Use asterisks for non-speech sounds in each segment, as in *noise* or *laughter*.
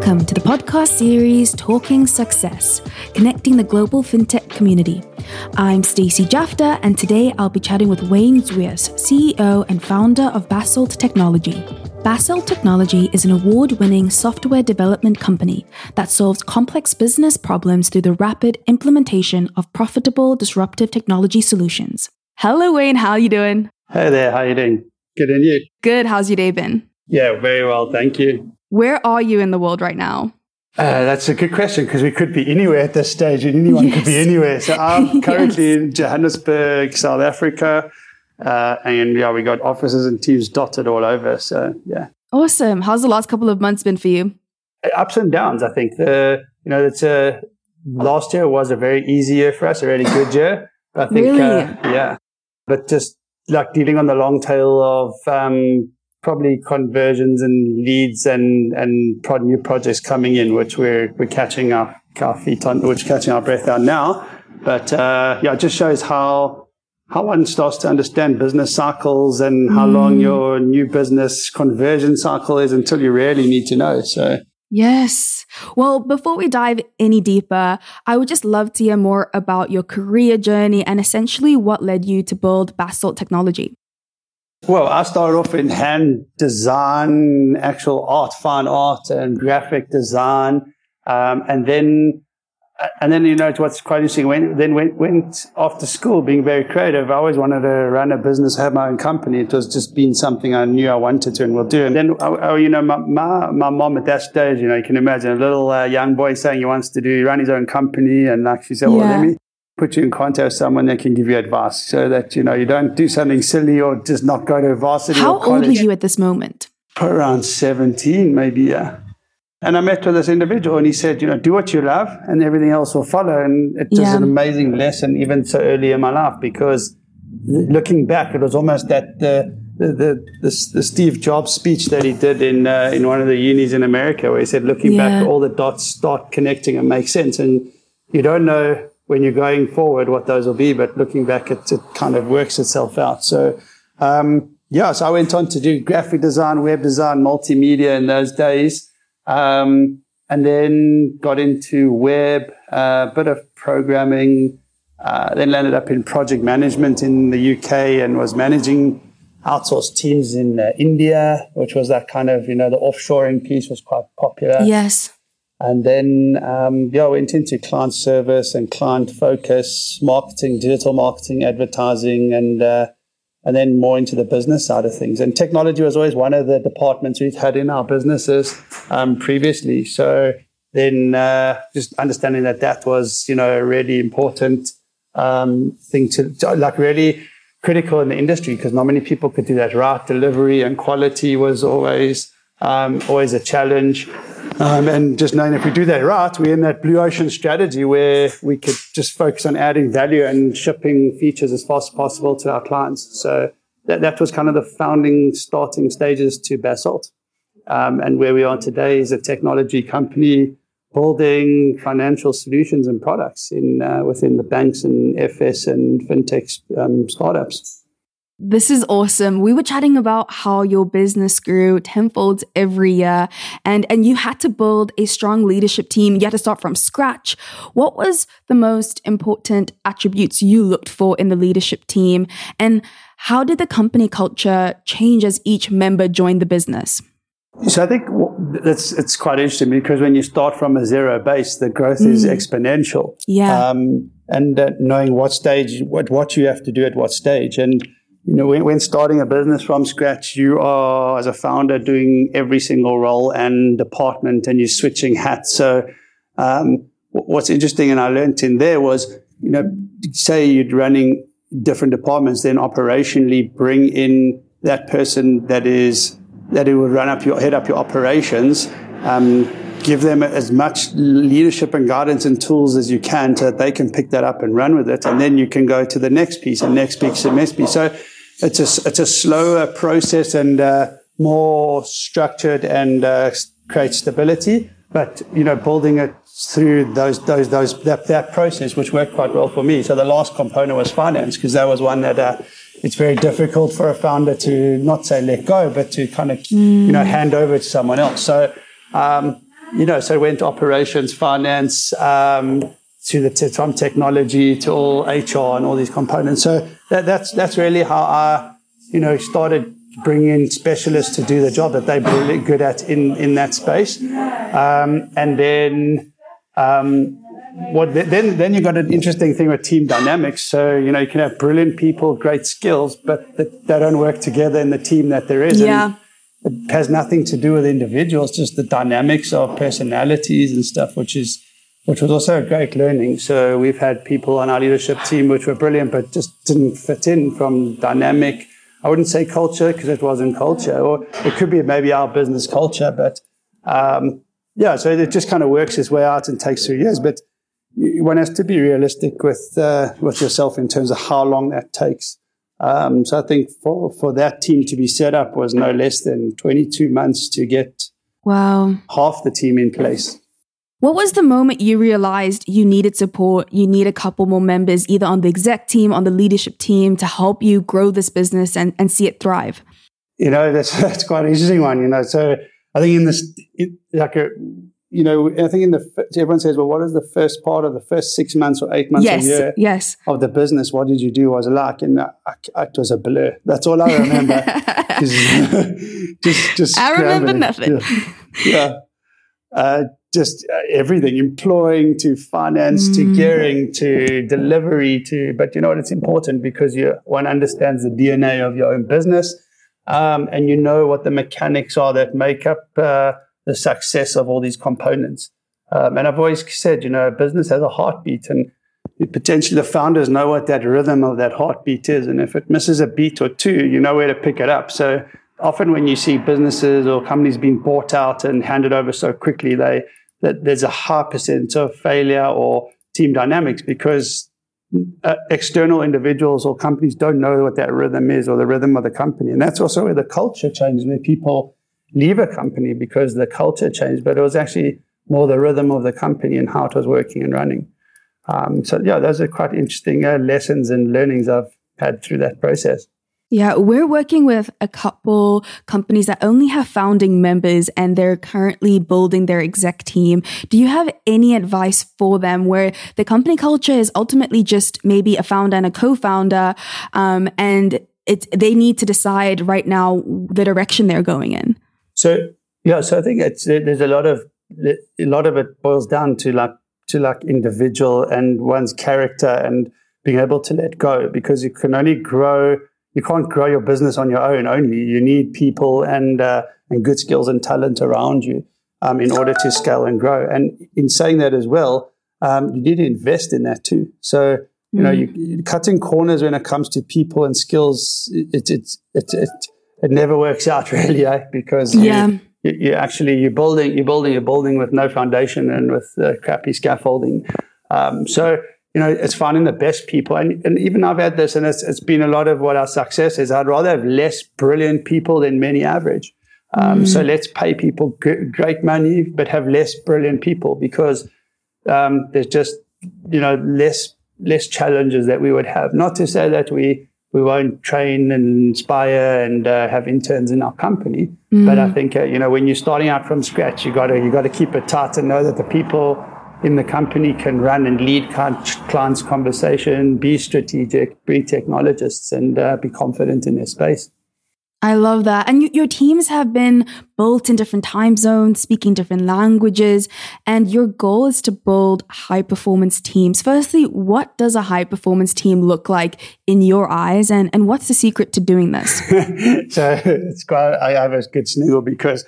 Welcome to the podcast series Talking Success, connecting the global fintech community. I'm Stacey Jafta, and today I'll be chatting with Wayne Zwiers, CEO and founder of Basalt Technology. Basalt Technology is an award winning software development company that solves complex business problems through the rapid implementation of profitable disruptive technology solutions. Hello, Wayne. How are you doing? Hey there. How are you doing? Good, and you? Good. How's your day been? Yeah, very well. Thank you. Where are you in the world right now? Uh, that's a good question because we could be anywhere at this stage and anyone yes. could be anywhere. So I'm *laughs* currently yes. in Johannesburg, South Africa. Uh, and yeah, we got offices and teams dotted all over. So yeah. Awesome. How's the last couple of months been for you? Ups and downs. I think the, you know, it's a, last year was a very easy year for us, a really good year. I think, really? Uh, yeah, but just like dealing on the long tail of, um, probably conversions and leads and and pro- new projects coming in, which we're we're catching our, our feet on, which catching our breath on now. But uh, yeah, it just shows how how one starts to understand business cycles and how mm. long your new business conversion cycle is until you really need to know. So. Yes. Well, before we dive any deeper, I would just love to hear more about your career journey and essentially what led you to build Basalt Technology. Well, I started off in hand design, actual art, fine art, and graphic design, um, and then and then you know it's what's quite interesting. When then went went off to school, being very creative. I always wanted to run a business, have my own company. It was just been something I knew I wanted to and will do. And then, oh, oh you know, my, my, my mom at that stage, you know, you can imagine a little uh, young boy saying he wants to do run his own company, and like she said, well, let me put you in contact with someone that can give you advice so that, you know, you don't do something silly or just not go to varsity. How old were you at this moment? Around 17, maybe, yeah. And I met with this individual and he said, you know, do what you love and everything else will follow. And it was yeah. an amazing lesson, even so early in my life, because looking back, it was almost that the, the, the, the Steve Jobs speech that he did in, uh, in one of the unis in America, where he said, looking yeah. back, all the dots start connecting and make sense. And you don't know when you're going forward what those will be, but looking back, it, it kind of works itself out. So, um, yeah, so I went on to do graphic design, web design, multimedia in those days. Um, and then got into web, a uh, bit of programming, uh, then landed up in project management in the UK and was managing outsourced teams in uh, India, which was that kind of, you know, the offshoring piece was quite popular. Yes. And then, um, yeah, went into client service and client focus, marketing, digital marketing, advertising, and uh, and then more into the business side of things. And technology was always one of the departments we've had in our businesses um, previously. So then, uh, just understanding that that was, you know, a really important um, thing to, to, like really critical in the industry because not many people could do that right. Delivery and quality was always um, always a challenge. Um, and just knowing if we do that right, we're in that blue ocean strategy where we could just focus on adding value and shipping features as fast as possible to our clients. So that, that was kind of the founding starting stages to Basalt. Um, and where we are today is a technology company building financial solutions and products in uh, within the banks and FS and fintech um, startups. This is awesome. We were chatting about how your business grew tenfold every year and, and you had to build a strong leadership team. You had to start from scratch. What was the most important attributes you looked for in the leadership team? And how did the company culture change as each member joined the business? So I think it's it's quite interesting because when you start from a zero base, the growth mm. is exponential. Yeah. Um, and uh, knowing what stage, what what you have to do at what stage, and you know, when, when, starting a business from scratch, you are, as a founder, doing every single role and department and you're switching hats. So, um, what's interesting and I learned in there was, you know, say you're running different departments, then operationally bring in that person that is, that it would run up your, head up your operations, um, give them as much leadership and guidance and tools as you can so that they can pick that up and run with it. And then you can go to the next piece and next piece and next piece. So it's a, it's a slower process and uh, more structured and uh, creates stability. But, you know, building it through those, those, those, that, that process, which worked quite well for me. So the last component was finance, because that was one that, uh, it's very difficult for a founder to not say let go, but to kind of, mm. you know, hand over to someone else. So, um, you know, so went operations, finance, um, to the from technology to all HR and all these components. So that, that's that's really how I, you know, started bringing in specialists to do the job that they're really good at in in that space, um, and then. Um, what then then you've got an interesting thing with team dynamics. So you know you can have brilliant people, great skills, but they don't work together in the team that there is. Yeah. And it has nothing to do with individuals, just the dynamics of personalities and stuff, which is which was also a great learning. So we've had people on our leadership team which were brilliant, but just didn't fit in from dynamic. I wouldn't say culture because it wasn't culture, or it could be maybe our business culture, but um, yeah. So it just kind of works its way out and takes three years, but one has to be realistic with uh, with yourself in terms of how long that takes. Um, so I think for for that team to be set up was no less than 22 months to get wow half the team in place. What was the moment you realized you needed support? You need a couple more members, either on the exec team, on the leadership team, to help you grow this business and, and see it thrive? You know, that's, *laughs* that's quite an interesting one. You know, so I think in this, it, like a, you know, I think in the everyone says, well, what is the first part of the first six months or eight months yes, a year yes. of the business? What did you do? I was like, and I, I, it was a blur. That's all I remember. *laughs* just, *laughs* just, just I remember nothing. Yeah, yeah. Uh, just uh, everything, employing to finance mm. to gearing to delivery to. But you know what? It's important because you one understands the DNA of your own business, um, and you know what the mechanics are that make up. Uh, the success of all these components. Um, and I've always said, you know, a business has a heartbeat and potentially the founders know what that rhythm of that heartbeat is. And if it misses a beat or two, you know where to pick it up. So often when you see businesses or companies being bought out and handed over so quickly, they that there's a high percent of failure or team dynamics because uh, external individuals or companies don't know what that rhythm is or the rhythm of the company. And that's also where the culture changes, where people leave a company because the culture changed, but it was actually more the rhythm of the company and how it was working and running. Um, so yeah, those are quite interesting uh, lessons and learnings I've had through that process. Yeah, we're working with a couple companies that only have founding members and they're currently building their exec team. Do you have any advice for them where the company culture is ultimately just maybe a founder and a co-founder, um, and it's they need to decide right now the direction they're going in? So yeah, so I think it's there's a lot of a lot of it boils down to like to like individual and one's character and being able to let go because you can only grow you can't grow your business on your own only you need people and uh, and good skills and talent around you um, in order to scale and grow and in saying that as well um, you need to invest in that too so you know mm. you, cutting corners when it comes to people and skills it, it, it, it it never works out *laughs* really, eh? because yeah. you, you, actually you're building you're building a building with no foundation and with uh, crappy scaffolding. Um, so you know it's finding the best people, and, and even I've had this, and it's, it's been a lot of what our success is. I'd rather have less brilliant people than many average. Um, mm. So let's pay people g- great money, but have less brilliant people because um, there's just you know less less challenges that we would have. Not to say that we we won't train and inspire and uh, have interns in our company. Mm. But I think uh, you know when you're starting out from scratch, you got to you got to keep it tight and know that the people in the company can run and lead clients' conversation, be strategic, be technologists, and uh, be confident in their space. I love that. And you, your teams have been built in different time zones, speaking different languages, and your goal is to build high performance teams. Firstly, what does a high performance team look like in your eyes, and, and what's the secret to doing this? *laughs* so it's quite, I have a good sniggle because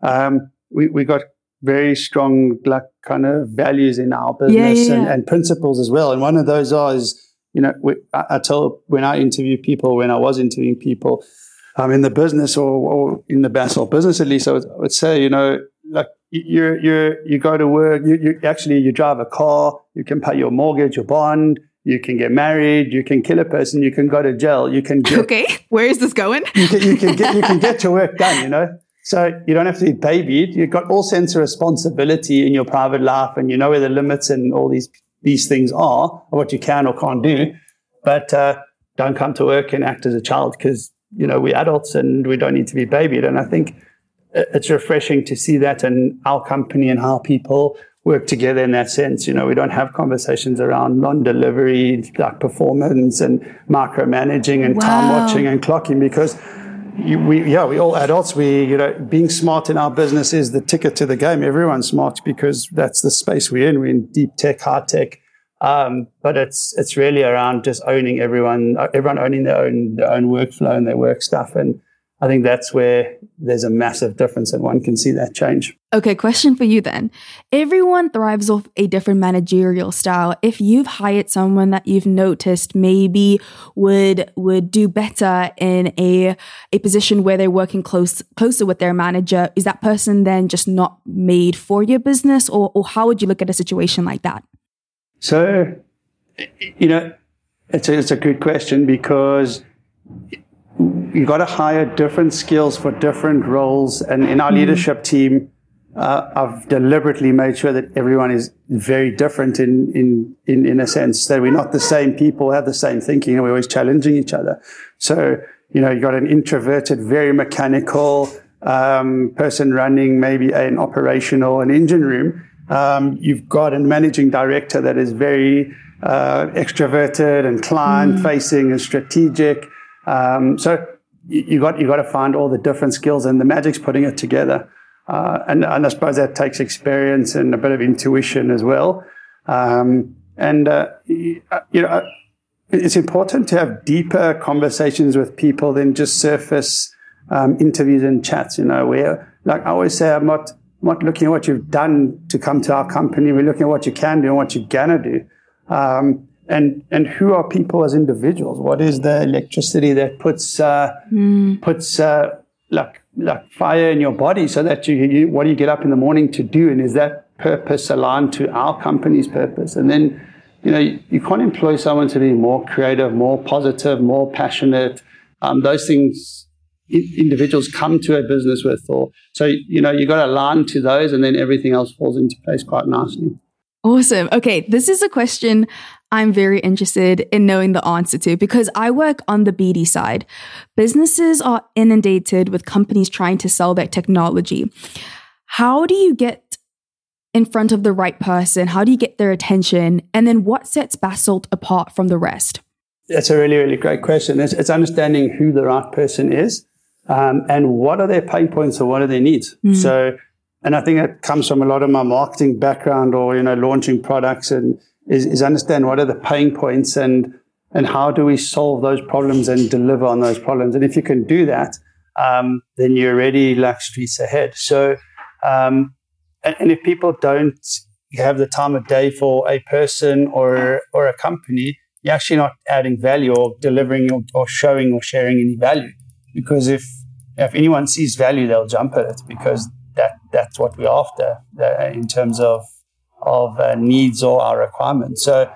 um, we, we got very strong like kind of values in our business yeah, yeah, yeah. And, and, principles as well. And one of those are is, you know, we, I, I tell when I interview people, when I was interviewing people, um, in the business or, or in the Basalt business at least, I would, I would say, you know, like you you you go to work, you, you actually you drive a car, you can pay your mortgage, your bond, you can get married, you can kill a person, you can go to jail, you can get, *laughs* okay. Where is this going? you, can, you can get you can get your work done, you know. So you don't have to be babied. You've got all sense of responsibility in your private life, and you know where the limits and all these these things are, or what you can or can't do. But uh, don't come to work and act as a child because you know, we're adults and we don't need to be babied. And I think it's refreshing to see that in our company and how people work together in that sense. You know, we don't have conversations around non-delivery, like performance and micromanaging and wow. time watching and clocking because we, yeah, we all adults. We, you know, being smart in our business is the ticket to the game. Everyone's smart because that's the space we're in. We're in deep tech, high tech. Um, but it's it's really around just owning everyone, everyone owning their own their own workflow and their work stuff, and I think that's where there's a massive difference and one can see that change. Okay, question for you then. Everyone thrives off a different managerial style. If you've hired someone that you've noticed maybe would would do better in a a position where they're working close closer with their manager, is that person then just not made for your business or or how would you look at a situation like that? So, you know, it's a, it's a good question because you've got to hire different skills for different roles. And in our mm. leadership team, uh, I've deliberately made sure that everyone is very different in, in, in, in a sense that we're not the same people, have the same thinking, and we're always challenging each other. So, you know, you've got an introverted, very mechanical um, person running maybe an operational, an engine room. Um, you've got a managing director that is very uh, extroverted and client facing mm. and strategic. Um, so you got you got to find all the different skills, and the magic's putting it together. Uh, and, and I suppose that takes experience and a bit of intuition as well. Um, and uh, you know, it's important to have deeper conversations with people than just surface um, interviews and chats. You know, where like I always say, I'm not not looking at what you've done to come to our company. We're looking at what you can do and what you're gonna do. Um, and and who are people as individuals? What is the electricity that puts uh, mm. puts uh, like like fire in your body, so that you, you what do you get up in the morning to do, and is that purpose aligned to our company's purpose? And then you know you, you can't employ someone to be more creative, more positive, more passionate. Um, those things individuals come to a business with, or so you know you got to align to those, and then everything else falls into place quite nicely. Awesome. Okay, this is a question I'm very interested in knowing the answer to because I work on the BD side. Businesses are inundated with companies trying to sell their technology. How do you get in front of the right person? How do you get their attention? And then what sets Basalt apart from the rest? That's a really, really great question. It's, it's understanding who the right person is um, and what are their pain points or what are their needs. Mm. So, and I think it comes from a lot of my marketing background or, you know, launching products and is, is understand what are the pain points and and how do we solve those problems and deliver on those problems. And if you can do that, um, then you're already like streets ahead. So, um, and, and, if people don't have the time of day for a person or or a company, you're actually not adding value or delivering or, or showing or sharing any value. Because if if anyone sees value, they'll jump at it because that that's what we're after uh, in terms of of uh, needs or our requirements. So,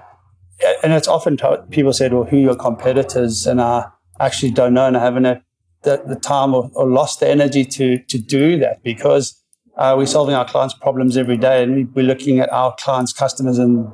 and it's often people said, well, who are your competitors? And I actually don't know and I haven't had the, the time or, or, lost the energy to, to do that because uh, we're solving our clients' problems every day and we're looking at our clients' customers and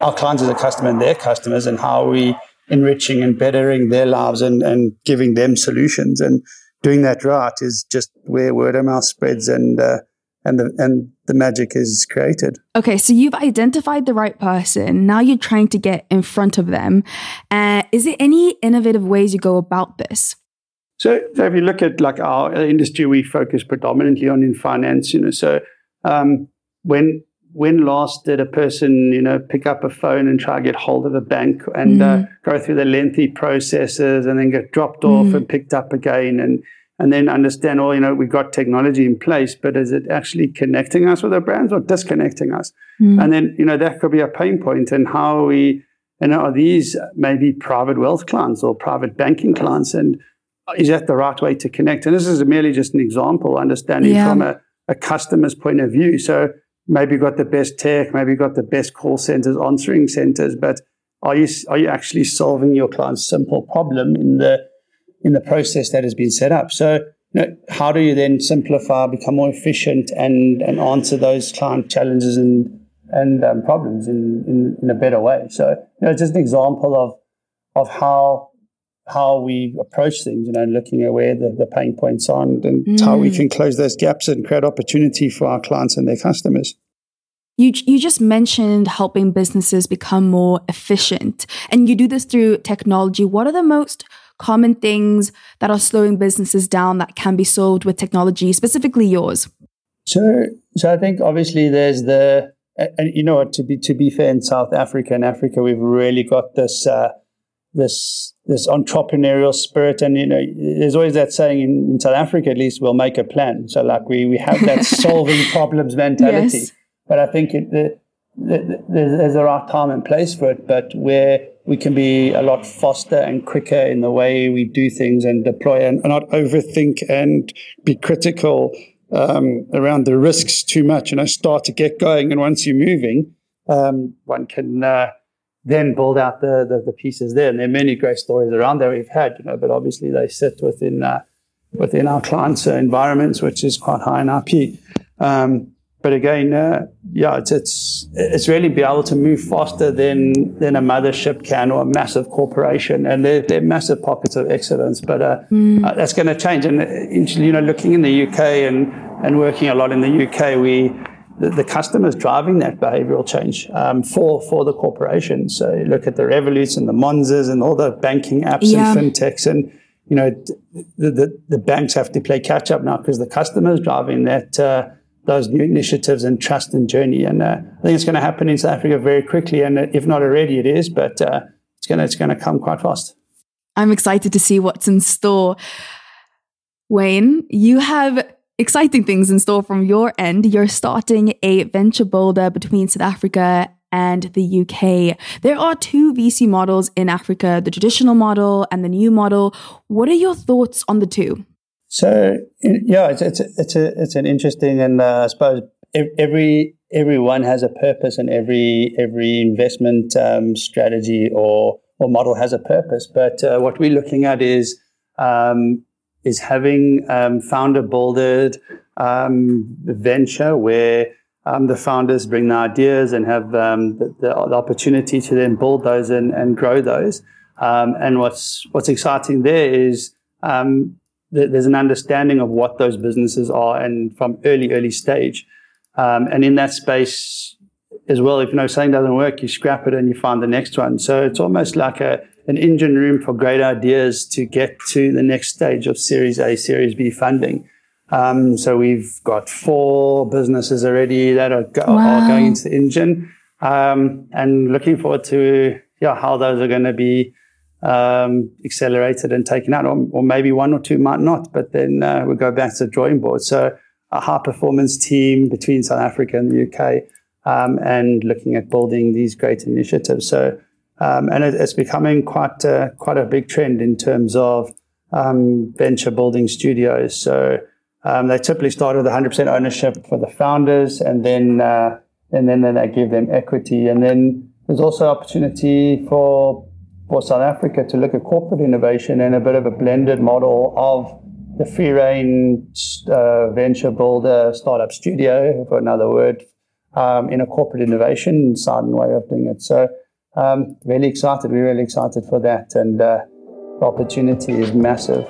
our clients as a customer and their customers and how are we enriching and bettering their lives and, and giving them solutions. And doing that right is just where word of mouth spreads and, uh, and the and the magic is created. Okay, so you've identified the right person. Now you're trying to get in front of them. Uh, is there any innovative ways you go about this? So, so if you look at like our industry, we focus predominantly on in finance. You know, so um, when when last did a person you know pick up a phone and try to get hold of a bank and mm. uh, go through the lengthy processes and then get dropped off mm. and picked up again and and then understand, oh, you know, we've got technology in place, but is it actually connecting us with our brands or disconnecting us? Mm. And then, you know, that could be a pain point. and how we, and are these maybe private wealth clients or private banking clients? And is that the right way to connect? And this is merely just an example, understanding yeah. from a, a customer's point of view. So maybe you've got the best tech, maybe you've got the best call centers, answering centers, but are you, are you actually solving your client's simple problem in the in the process that has been set up. So, you know, how do you then simplify, become more efficient, and and answer those client challenges and and um, problems in, in, in a better way? So, you know, just an example of of how how we approach things, you know, looking at where the, the pain points are and, and mm. how we mm. can close those gaps and create opportunity for our clients and their customers. You, you just mentioned helping businesses become more efficient, and you do this through technology. What are the most common things that are slowing businesses down that can be solved with technology, specifically yours? So, so I think obviously there's the, and you know what, to be to be fair, in South Africa and Africa, we've really got this uh, this this entrepreneurial spirit, and you know, there's always that saying in, in, South Africa, at least, we'll make a plan. So, like we we have that *laughs* solving problems mentality. Yes. But I think it, the, there's a right time and place for it, but where we can be a lot faster and quicker in the way we do things and deploy and, and not overthink and be critical um, around the risks too much. You know, start to get going, and once you're moving, um, one can uh, then build out the, the, the pieces there. And there are many great stories around there we've had, you know, but obviously they sit within uh, within our clients' environments, which is quite high in IP. Um, but again, uh, yeah, it's, it's it's really be able to move faster than than a mothership can or a massive corporation, and they're, they're massive pockets of excellence. But uh, mm. uh, that's going to change. And uh, you know, looking in the UK and and working a lot in the UK, we the, the customers driving that behavioural change um, for for the corporation. So you look at the Revoluts and the Monzos and all the banking apps yeah. and fintechs and you know, the, the, the, banks have to play catch up now because the customers driving that, uh, those new initiatives and trust and journey. And uh, I think it's going to happen in South Africa very quickly. And if not already, it is, but uh, it's going to, it's going to come quite fast. I'm excited to see what's in store. Wayne, you have exciting things in store from your end. You're starting a venture builder between South Africa and the UK. There are two VC models in Africa, the traditional model and the new model. What are your thoughts on the two? So yeah, it's it's it's a it's an interesting and uh, I suppose every everyone has a purpose and every every investment um, strategy or or model has a purpose. But uh, what we're looking at is um, is having um, founder builded um, venture where um, the founders bring the ideas and have um, the, the, opportunity to then build those and, and grow those. and what's what's exciting there is um, there's an understanding of what those businesses are and from early, early stage. Um, and in that space as well, if you know something doesn't work, you scrap it and you find the next one. So it's almost like a, an engine room for great ideas to get to the next stage of Series A, Series B funding. Um, so we've got four businesses already that are, go- wow. are going into the engine, um, and looking forward to yeah how those are going to be um, accelerated and taken out, or, or, maybe one or two might not, but then uh, we go back to the drawing board. So a high performance team between South Africa and the UK, um, and looking at building these great initiatives. So, um, and it, it's becoming quite uh, quite a big trend in terms of um, venture building studios. So um, they typically start with 100% ownership for the founders, and then uh, and then, then they give them equity, and then there's also opportunity for for South Africa to look at corporate innovation and a bit of a blended model of the free reign uh, venture builder startup studio, for another word, um, in a corporate innovation and way of doing it. So, um, really excited. We're really excited for that. And uh, the opportunity is massive.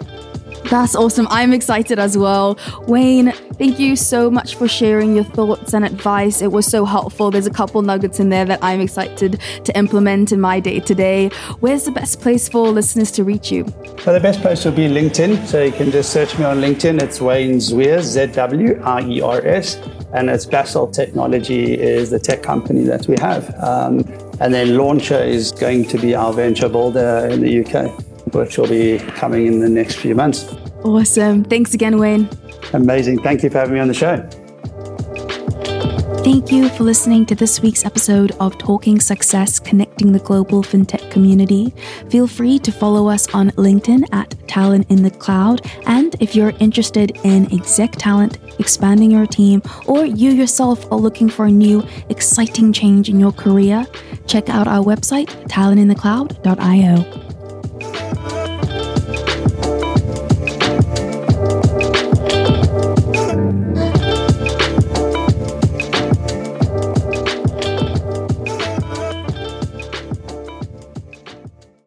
That's awesome. I'm excited as well. Wayne, thank you so much for sharing your thoughts and advice. It was so helpful. There's a couple nuggets in there that I'm excited to implement in my day to day. Where's the best place for listeners to reach you? Well, the best place will be LinkedIn. So you can just search me on LinkedIn. It's Wayne Zwiers, Z W I E R S. And it's Basalt Technology is the tech company that we have. Um, and then Launcher is going to be our venture builder in the UK which will be coming in the next few months. Awesome. Thanks again, Wayne. Amazing. Thank you for having me on the show. Thank you for listening to this week's episode of Talking Success Connecting the Global FinTech Community. Feel free to follow us on LinkedIn at Talent in the Cloud. And if you're interested in exec talent, expanding your team, or you yourself are looking for a new, exciting change in your career, check out our website, talentinthecloud.io.